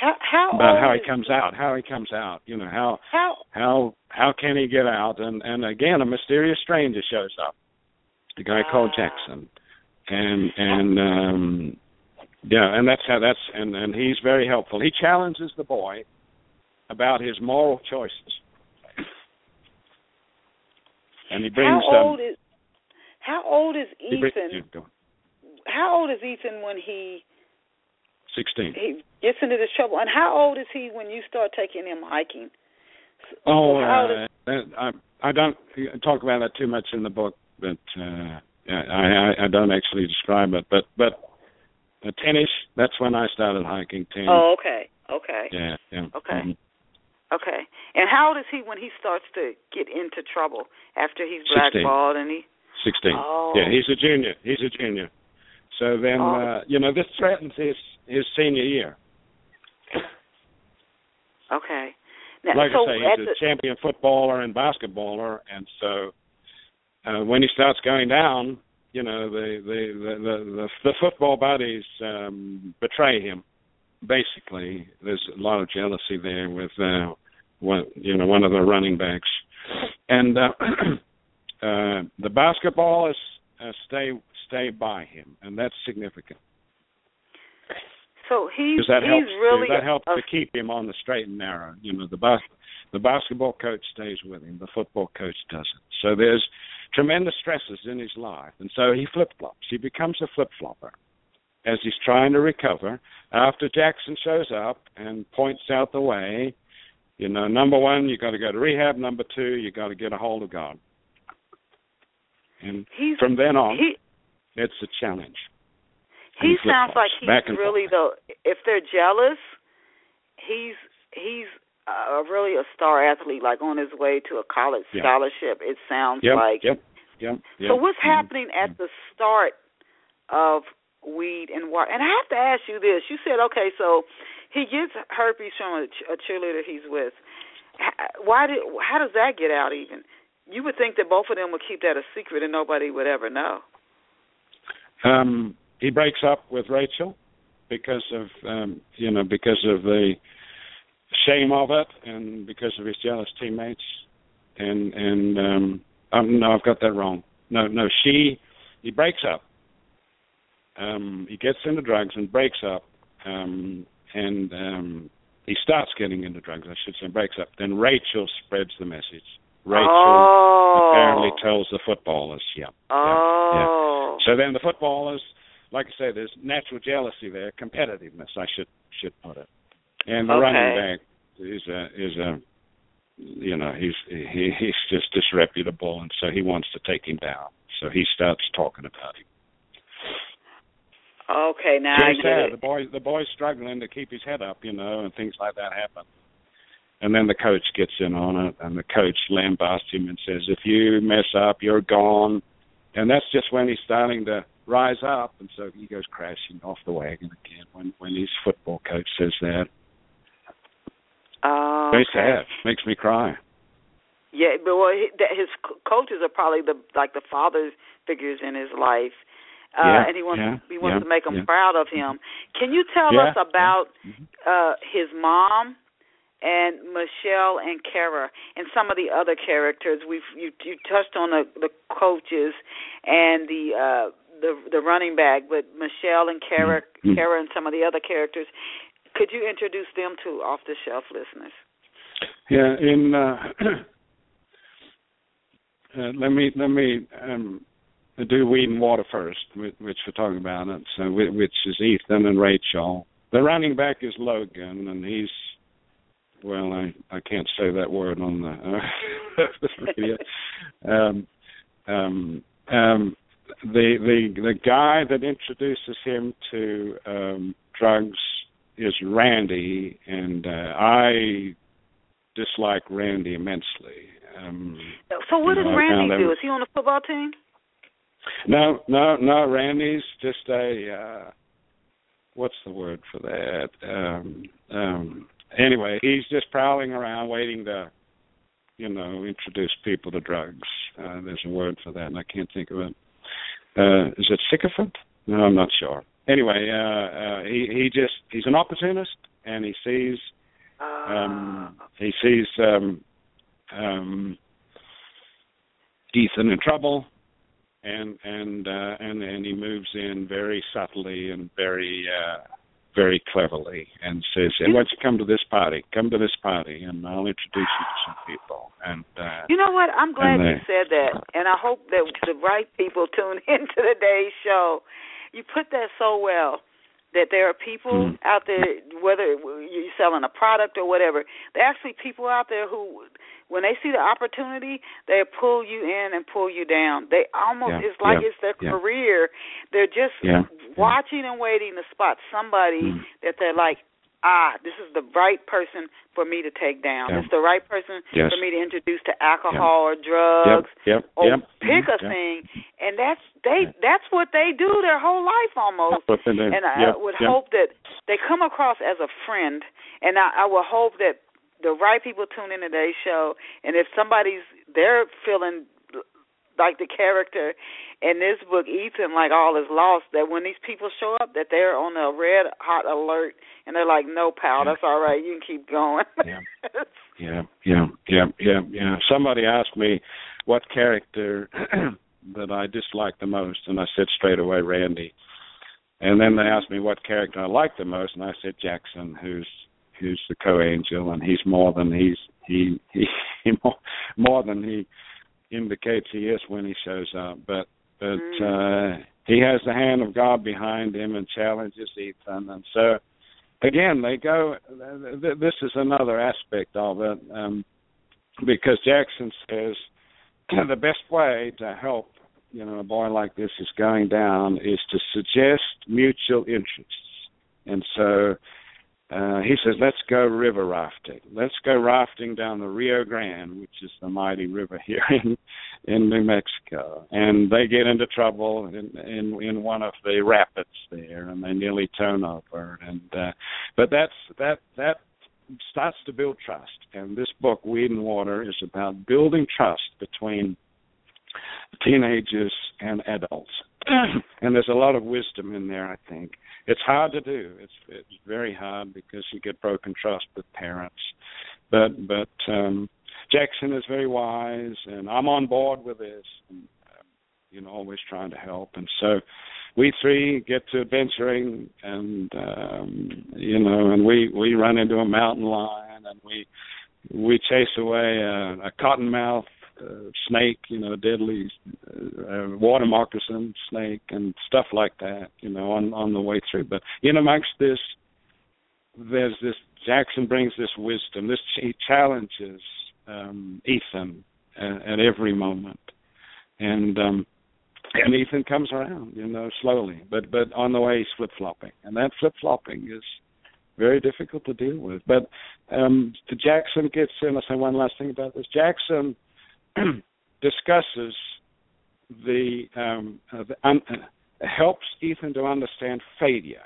How how about how he comes out, how he comes out, you know how how how how can he get out? And and again, a mysterious stranger shows up, a guy called Ah. Jackson, and and um yeah, and that's how that's and and he's very helpful. He challenges the boy about his moral choices, and he brings how um, old is how old is brings, Ethan? on. How old is Ethan when he sixteen. he gets into this trouble? And how old is he when you start taking him hiking? Oh, uh, I I don't talk about that too much in the book, but uh, I, I I don't actually describe it. But but uh, tennis. That's when I started hiking tennis. Oh, okay, okay. Yeah, yeah. Okay. Mhm. Okay. And how old is he when he starts to get into trouble after he's 16. blackballed and he? Sixteen. Oh. Yeah, he's a junior. He's a junior. So then, Oh. uh, you know, this threatens his his senior year. Okay. Now, like so I say, he's the, a champion footballer and basketballer, and so uh, when he starts going down, you know, the the the the, the, football buddies um, betray him. Basically, there's a lot of jealousy there with uh, one, you know, one of the running backs, and uh, uh, the basketballers uh, stay stay by him, and that's significant so he's that he's helps really that helps a, to keep him on the straight and narrow. You know, the bas- the basketball coach stays with him, the football coach doesn't. So there's tremendous stresses in his life, and so he flip flops. He becomes a flip flopper as he's trying to recover. After Jackson shows up and points out the way, you know, number one, you got to go to rehab. Number two, you got to get a hold of God. And he's from then on, he it's a challenge. he sounds like he's really forth. the if they're jealous, he's he's uh, really a star athlete, like on his way to a college Yeah. scholarship. It sounds Yep, like. yep, yep, yep. So what's Mhm. happening at the start of weed and water? And I have to ask you this. You said okay, so he gets herpes from a, ch- a cheerleader he's with. Why did? How does that get out? Even you would think that both of them would keep that a secret and nobody would ever know. Um, he breaks up with Rachel because of um, you know because of the shame of it and because of his jealous teammates and and um, um no I've got that wrong no no she he breaks up um he gets into drugs and breaks up um and um he starts getting into drugs I should say breaks up then Rachel spreads the message Rachel oh. apparently tells the footballers yeah Oh. so then the footballers, like I say, there's natural jealousy there, competitiveness, I should should put it. And the Okay. running back is a is a you know he's he he's just disreputable, and so he wants to take him down. So he starts talking about him. Okay, now I get sad. it. The boy the boy's struggling to keep his head up, you know, and things like that happen. And then the coach gets in on it, and the coach lambasts him and says, "If you mess up, you're gone." And that's just when he's starting to rise up, and so he goes crashing off the wagon again when when his football coach says that. Oh, Very okay. sad. Makes me cry. Yeah, but well, his coaches are probably the like the father figures in his life, uh, Yeah, and he wants yeah, he wants yeah, to make them proud of him. Can you tell us about Mhm. uh his mom and Michelle and Kara and some of the other characters? We've you you touched on the the coaches and the uh the the running back, but Michelle and Kara Mhm. Kara and some of the other characters. Could you introduce them to off the shelf listeners? Yeah, in uh, uh, let me let me um, do weed and water first, which, which we're talking about it. So which is Ethan and Rachel. The running back is Logan, and he's well, I I can't say that word on the, uh, radio. Um, um, um, the the the guy that introduces him to um, drugs is Randy, and uh, I dislike Randy immensely. Um, So what does know, Randy do? that- Is he on the football team? no, no, no. Randy's just a uh, what's the word for that? Um, um, anyway, he's just prowling around, waiting to, you know, introduce people to drugs. Uh, there's a word for that, and I can't think of it. Uh, is it sycophant? No, I'm not sure. Anyway, uh, uh, he he just he's an opportunist, and he sees um, he sees um, um, Ethan in trouble, and and uh, and and he moves in very subtly and very uh, very cleverly, and says, "Hey, why don't you come to this party? Come to this party, and I'll introduce you to some people." And uh, You know what? I'm glad And you said that, and I hope that the right people tune into today's show. You put that so well that there are people Mhm. out there, whether you're selling a product or whatever, there are actually people out there who when they see the opportunity, they pull you in and pull you down. They almost yeah, it's like yeah, it's their yeah. career. They're just watching and waiting to spot somebody mm. that they're like, ah, this is the right person for me to take down. Yeah. It's the right person yes. for me to introduce to alcohol or drugs yep, yep, or yep, pick a yep. thing. And that's they that's what they do their whole life almost. What they do. And I would hope that they come across as a friend and I, I would hope that the right people tune into today's show and if somebody's they're feeling like the character in this book, Ethan, like all is lost, that when these people show up that they're on a red hot alert and they're like, No pal, that's all right, you can keep going. Yeah. Yeah, yeah, yeah, yeah, yeah. Somebody asked me what character that I disliked the most, and I said straight away Randy. And then they asked me what character I liked the most, and I said Jackson, who's who's the co-angel, and he's more than he's he he, he more, more than he indicates he is when he shows up. But but uh he has the hand of God behind him and challenges Ethan, and so again they go. th- th- This is another aspect of it um, because Jackson says the best way to help you know a boy like this is going down is to suggest mutual interests, and so uh, he says, let's go river rafting. Let's go rafting down the Rio Grande, which is the mighty river here in in New Mexico. And they get into trouble in in, in one of the rapids there, and they nearly turn over. And uh, but that's that that starts to build trust. And this book, Weed and Water, is about building trust between teenagers and adults. and there's a lot of wisdom in there, I think. It's hard to do. It's it's very hard because you get broken trust with parents. But but um Jackson is very wise and I'm on board with this and uh, you know always trying to help and so we three get to adventuring and um you know and we we run into a mountain lion and we we chase away a, a cottonmouth uh, snake, you know, deadly uh, water moccasin snake and stuff like that, you know, on on the way through. But in amongst this, there's this Jackson brings this wisdom. This he challenges um, Ethan at, at every moment, and um, and Ethan comes around, you know, slowly, but but on the way he's flip flopping, and that flip flopping is very difficult to deal with. But um Jackson gets in. I'll say one last thing about this. Jackson discusses the, um, uh, the um, uh, helps Ethan to understand failure.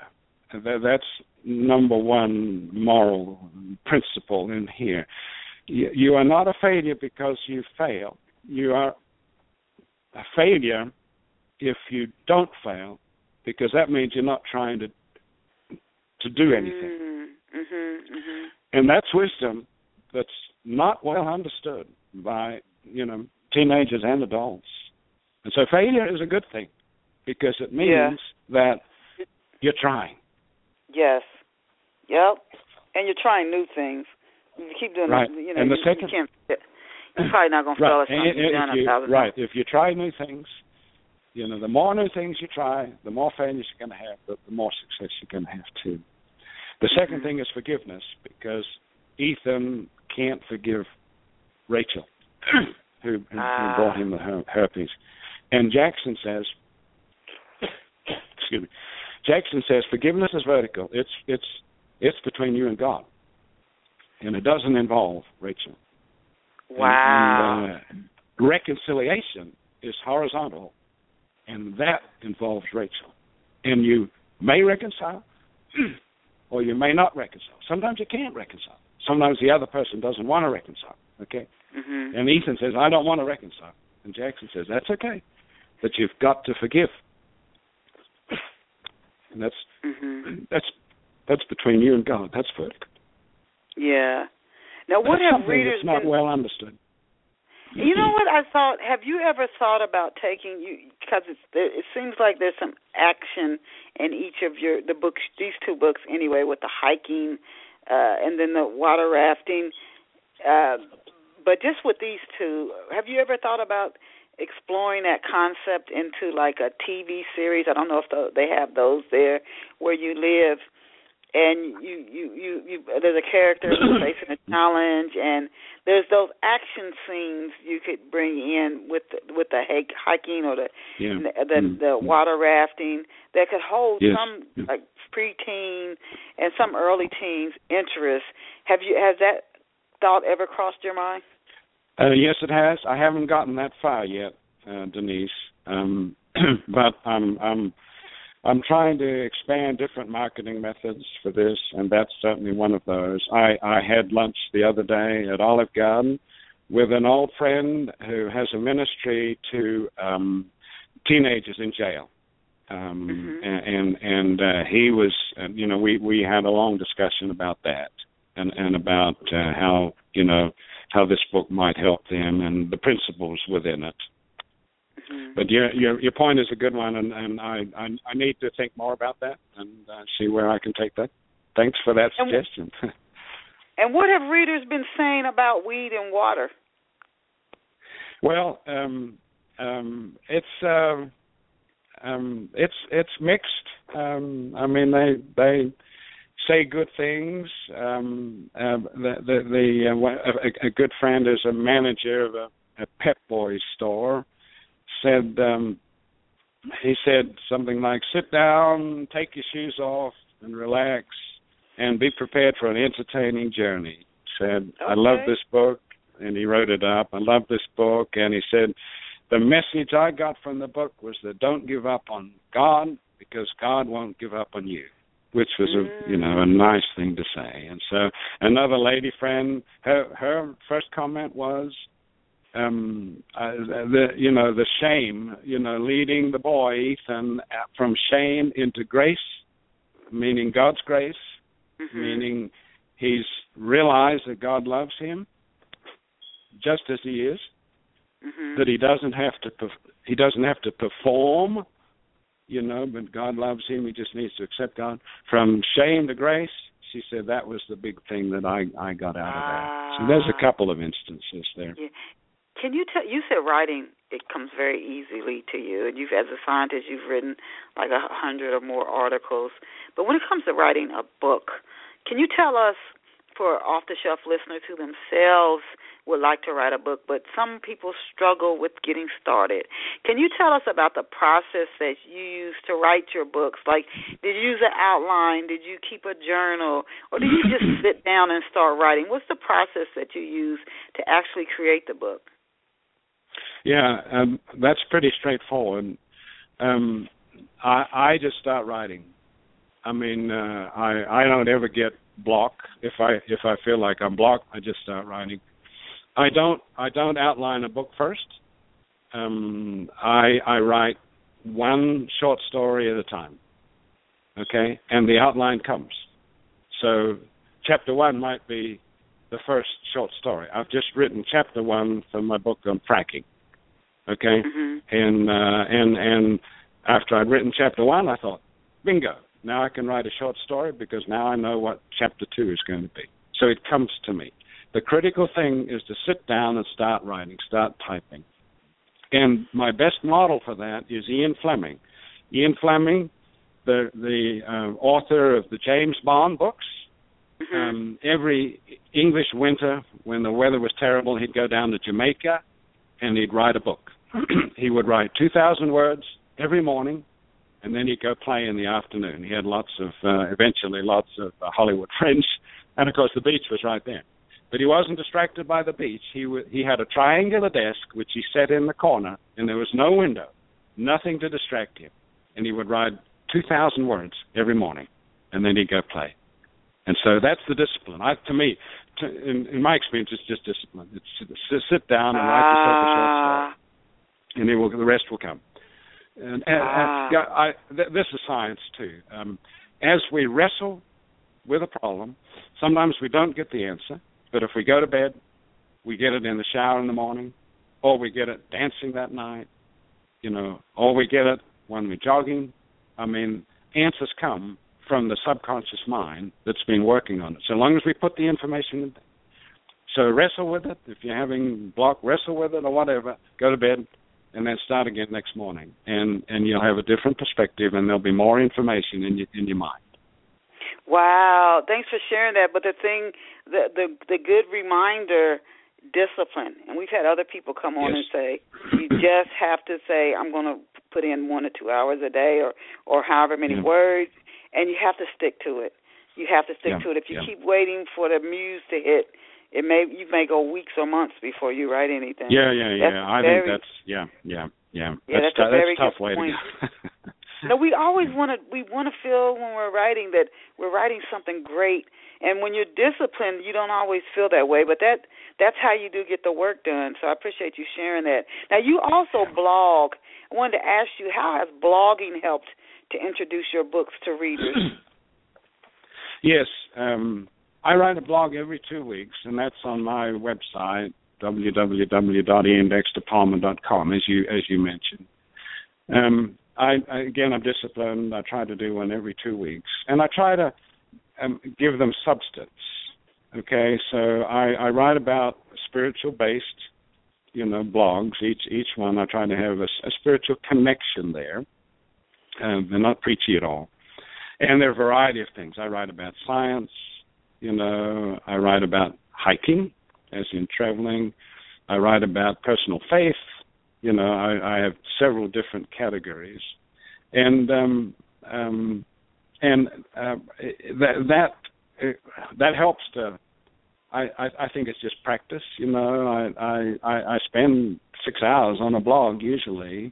That, that's number one moral principle in here. You, you are not a failure because you fail. You are a failure if you don't fail, because that means you're not trying to to do anything. Mm-hmm, hmm And that's wisdom that's not well understood by you know teenagers and adults. And so failure is a good thing because it means Yeah. that you're trying. Yes. Yep. And you're trying new things. If you keep doing Right. that, you know, And the you, second- you can't. You're probably not gonna fail Right. at something you've done a you, thousand right. If you try new things, you know, the more new things you try, the more failures you're going to have, but the more success you're going to have too. The 2nd Mhm. thing is forgiveness because Ethan can't forgive Rachel, who, who, Ah. who brought him the her- herpes. And Jackson says, excuse me, Jackson says forgiveness is vertical. It's it's it's between you and God, and it doesn't involve Rachel. And- Wow. And, uh, reconciliation is horizontal, and that involves Rachel. And you may reconcile, or you may not reconcile. Sometimes you can't reconcile. Sometimes the other person doesn't want to reconcile. Okay. Mhm. And Ethan says, "I don't want to reconcile," and Jackson says, "That's okay, but you've got to forgive." And that's Mhm. that's that's between you and God. That's vertical. Yeah. Now, what that's have readers that's not been? well understood. You know what I thought? Have you ever thought about taking you? Because it's it seems like there's some action in each of your the books, these two books anyway, with the hiking uh, and then the water rafting. Uh, but just with these two, have you ever thought about exploring that concept into like a TV series? I don't know if the, they have those there where you live and you you you, you there's a character facing a challenge, and there's those action scenes you could bring in with the, with the hiking or the yeah. the, the, mm the water rafting that could hold yes. some like preteen and some early teens interest. Have you has that thought ever crossed your mind? Uh, yes, it has. I haven't gotten that far yet, uh, Denise. Um, but I'm I'm I'm trying to expand different marketing methods for this, and that's certainly one of those. I I had lunch the other day at Olive Garden with an old friend who has a ministry to um teenagers in jail. Um mm-hmm. and and uh, he was uh, you know we we had a long discussion about that and and about uh, how you know how this book might help them and the principles within it Mm-hmm. But your your your point is a good one, and and I I, I need to think more about that and uh, see where I can take that. Thanks for that and, suggestion. and what have readers been saying about weed and water? Well, um, um, it's uh, um, it's it's mixed. Um, I mean, they they say good things. Um, uh, the the, the uh, a, a good friend is a manager of a, a Pep Boys store, said um he said something like sit down take your shoes off and relax and be prepared for an entertaining journey said okay. i love this book and he wrote it up i love this book and he said the message i got from the book was that don't give up on god because god won't give up on you which was a you know a nice thing to say and so another lady friend her her first comment was um uh, the you know the shame you know leading the boy Ethan from shame into grace meaning God's grace mm-hmm. meaning he's realized that God loves him just as he is mm-hmm. that he doesn't have to he doesn't have to perform you know but God loves him he just needs to accept God from shame to grace she said that was the big thing that I I got out of that. So there's a Ah. couple of instances there. Yeah. Can you tell? You said writing it comes very easily to you, and you've as a scientist you've written like a hundred or more articles. But when it comes to writing a book, can you tell us for off the shelf listeners who themselves would like to write a book, but some people struggle with getting started. Can you tell us about the process that you use to write your books? Like, did you use an outline? Did you keep a journal? Or did you just sit down and start writing? What's the process that you use to actually create the book? Yeah, um, that's pretty straightforward. Um, I, I just start writing. I mean, uh, I I don't ever get blocked. If I if I feel like I'm blocked, I just start writing. I don't I don't outline a book first. Um, I I write one short story at a time. Okay, and the outline comes. So chapter one might be the first short story. I've just written chapter one for my book on fracking. Okay, mm-hmm. and uh, and and after I'd written chapter one, I thought, bingo! Now I can write a short story because now I know what chapter two is going to be. So it comes to me. The critical thing is to sit down and start writing, start typing. And my best model for that is Ian Fleming. Ian Fleming, the the uh, author of the James Bond books. Mm-hmm. Um, every English winter, when the weather was terrible, he'd go down to Jamaica and he'd write a book. he would write 2,000 words every morning, and then he'd go play in the afternoon. He had lots of, uh, eventually, lots of uh, Hollywood friends, and of course, the beach was right there. But he wasn't distracted by the beach. He w- he had a triangular desk which he set in the corner, and there was no window, nothing to distract him. And he would write 2,000 words every morning, and then he'd go play. And so that's the discipline. I, to me, to, in, in my experience, it's just discipline. It's sit, sit down and write yourself a short story, and then will, the rest will come. And, and, Ah. and yeah, I, th- this is science too. Um, as we wrestle with a problem, sometimes we don't get the answer, but if we go to bed, we get it in the shower in the morning, or we get it dancing that night, you know, or we get it when we're jogging. I mean, answers come from the subconscious mind that's been working on it. So long as we put the information in. So wrestle with it. If you're having block, wrestle with it or whatever. Go to bed and then start again next morning. And and you'll have a different perspective and there'll be more information in your in your mind. Wow, thanks for sharing that. But the thing, the the the good reminder, discipline. And we've had other people come on yes. and say, you just have to say, I'm going to put in one or two hours a day, or or however many yeah. words, and you have to stick to it. You have to stick yeah. to it. If you yeah. keep waiting for the muse to hit, it may you may go weeks or months before you write anything. Yeah, yeah, yeah. That's I very, think that's yeah, yeah, yeah. Yeah, that's, that's a that's a tough good way point. to. no, we always want to we want to feel when we're writing that we're writing something great, and when you're disciplined, you don't always feel that way. But that that's how you do get the work done. So I appreciate you sharing that. Now you also blog. I wanted to ask you how has blogging helped to introduce your books to readers? yes, um, I write a blog every two weeks, and that's on my website www.iandexterpalmer.com, as you as you mentioned. Um, I, I again, I'm disciplined. I try to do one every two weeks, and I try to um, give them substance. Okay, so I, I write about spiritual based, you know, blogs. Each each one I try to have a, a spiritual connection there. Um, they're not preachy at all, and there are a variety of things. I write about science. You know, I write about hiking, as in traveling. I write about personal faith. You know, I, I have several different categories, and um, um, and uh, that that uh, that helps to. I, I think it's just practice. You know, I I I spend six hours on a blog usually,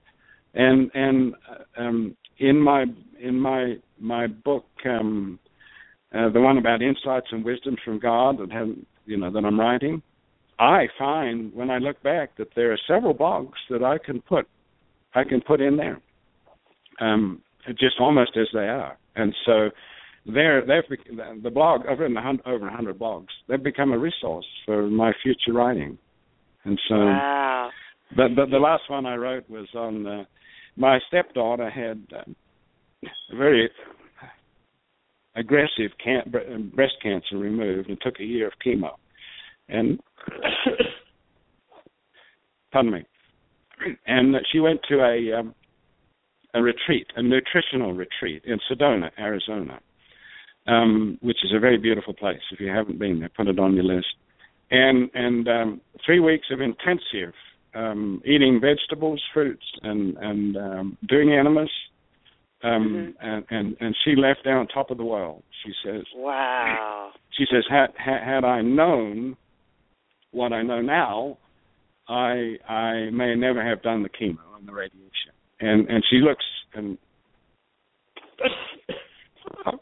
and and um, in my in my my book, um, uh, the one about insights and wisdoms from God that have you know that I'm writing, I find when I look back that there are several blogs that I can put I can put in there, um, just almost as they are, and so they're they've the blog I've written a hundred, over a hundred blogs. They've become a resource for my future writing, and so. Wow. But the, the last one I wrote was on uh, my stepdaughter had uh, a very aggressive can- breast cancer removed and took a year of chemo, and pardon me, and she went to a um, a retreat, a nutritional retreat in Sedona, Arizona, um, which is a very beautiful place. If you haven't been there, put it on your list. And and um, three weeks of intensive um, eating vegetables, fruits, and and um, doing enemas. Um, Mhm. and, and and she left there on top of the world. She says. Wow. She says, had had, had I known what I know now, I I may never have done the chemo and the radiation. And and she looks and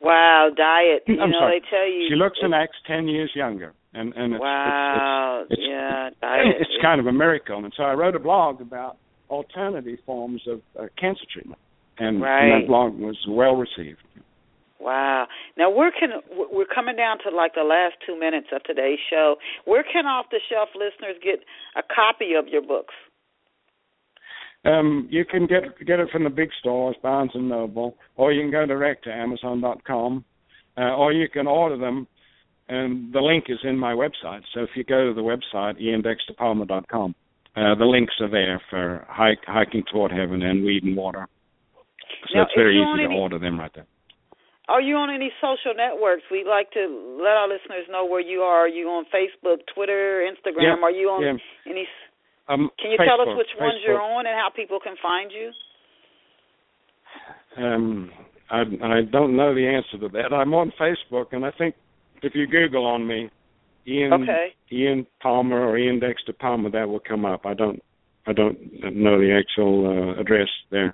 Wow, diet. You I'm know, sorry. they tell you she looks and acts ten years younger. And and it's Wow. it's, it's, it's yeah, diet. it's kind of a miracle. And so I wrote a blog about alternative forms of uh, cancer treatment, and, Right. and that blog was well received. Wow. Now, where can we're coming down to like the last two minutes of today's show? Where can off the shelf listeners get a copy of your books? Um, you can get get it from the big stores, Barnes and Noble, or you can go direct to Amazon.com, uh, or you can order them, and the link is in my website. So if you go to the website iandexterpalmer.com, uh, the links are there for hike, hiking toward heaven and weed and water. So Now, it's very easy to any- order them right there. Are you on any social networks? We'd like to let our listeners know where you are. Are you on Facebook, Twitter, Instagram? Yeah, are you on yeah. any? Um, Can you tell us Facebook, which ones you're on and how people can find you? Um, I, I don't know the answer to that. I'm on Facebook, and I think if you Google on me, Ian Okay. Ian Palmer or Ian Dexter Palmer, that will come up. I don't I don't know the actual uh, address there.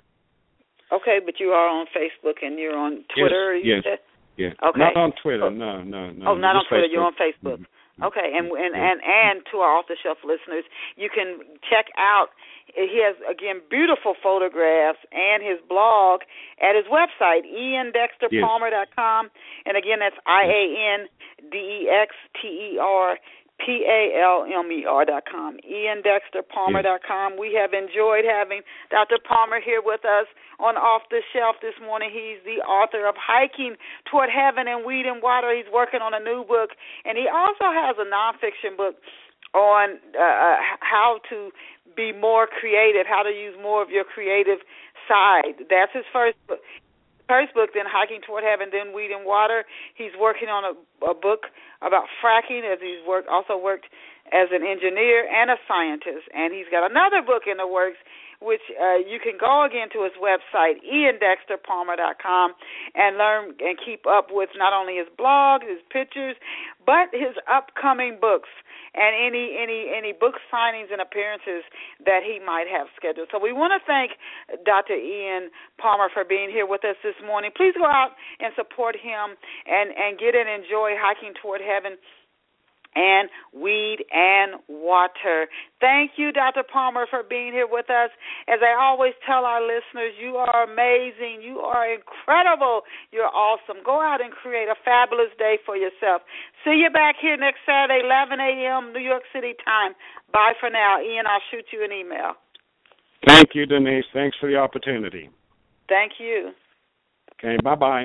Okay, but you are on Facebook and you're on Twitter. yes. said? Yeah, Okay. not on Twitter. Oh. No, no, no. Oh, not on Twitter. You're on Facebook. Facebook. Mhm. Okay, and and and and to our off the shelf listeners, you can check out. He has again beautiful photographs and his blog at his website iandexterpalmer.com, and again that's I A N D E X T E R P A L M E R dot com. iandexterpalmer.com. We have enjoyed having Dr. Palmer here with us on Off the Shelf this morning. He's the author of Hiking Toward Heaven and Weed and Water. He's working on a new book, and he also has a nonfiction book on uh, uh, how to be more creative, how to use more of your creative side. That's his first book. First book, then Hiking Toward Heaven, then Weed and Water. He's working on a, a book about fracking, as he's worked also worked as an engineer and a scientist, and he's got another book in the works which uh, you can go again to his website, iandexterpalmer.com, and learn and keep up with not only his blog, his pictures, but his upcoming books and any any any book signings and appearances that he might have scheduled. So we want to thank Dr. Ian Palmer for being here with us this morning. Please go out and support him and and get and enjoy hiking toward heaven and weed and water. Thank you, Dr. Palmer, for being here with us. As I always tell our listeners, you are amazing. You are incredible. You're awesome. Go out and create a fabulous day for yourself. See you back here next Saturday, 11 a.m. New York City time. Bye for now. Ian, I'll shoot you an email. Thank you, Denise. Thanks for the opportunity. Thank you. Okay, bye bye.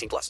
18 plus.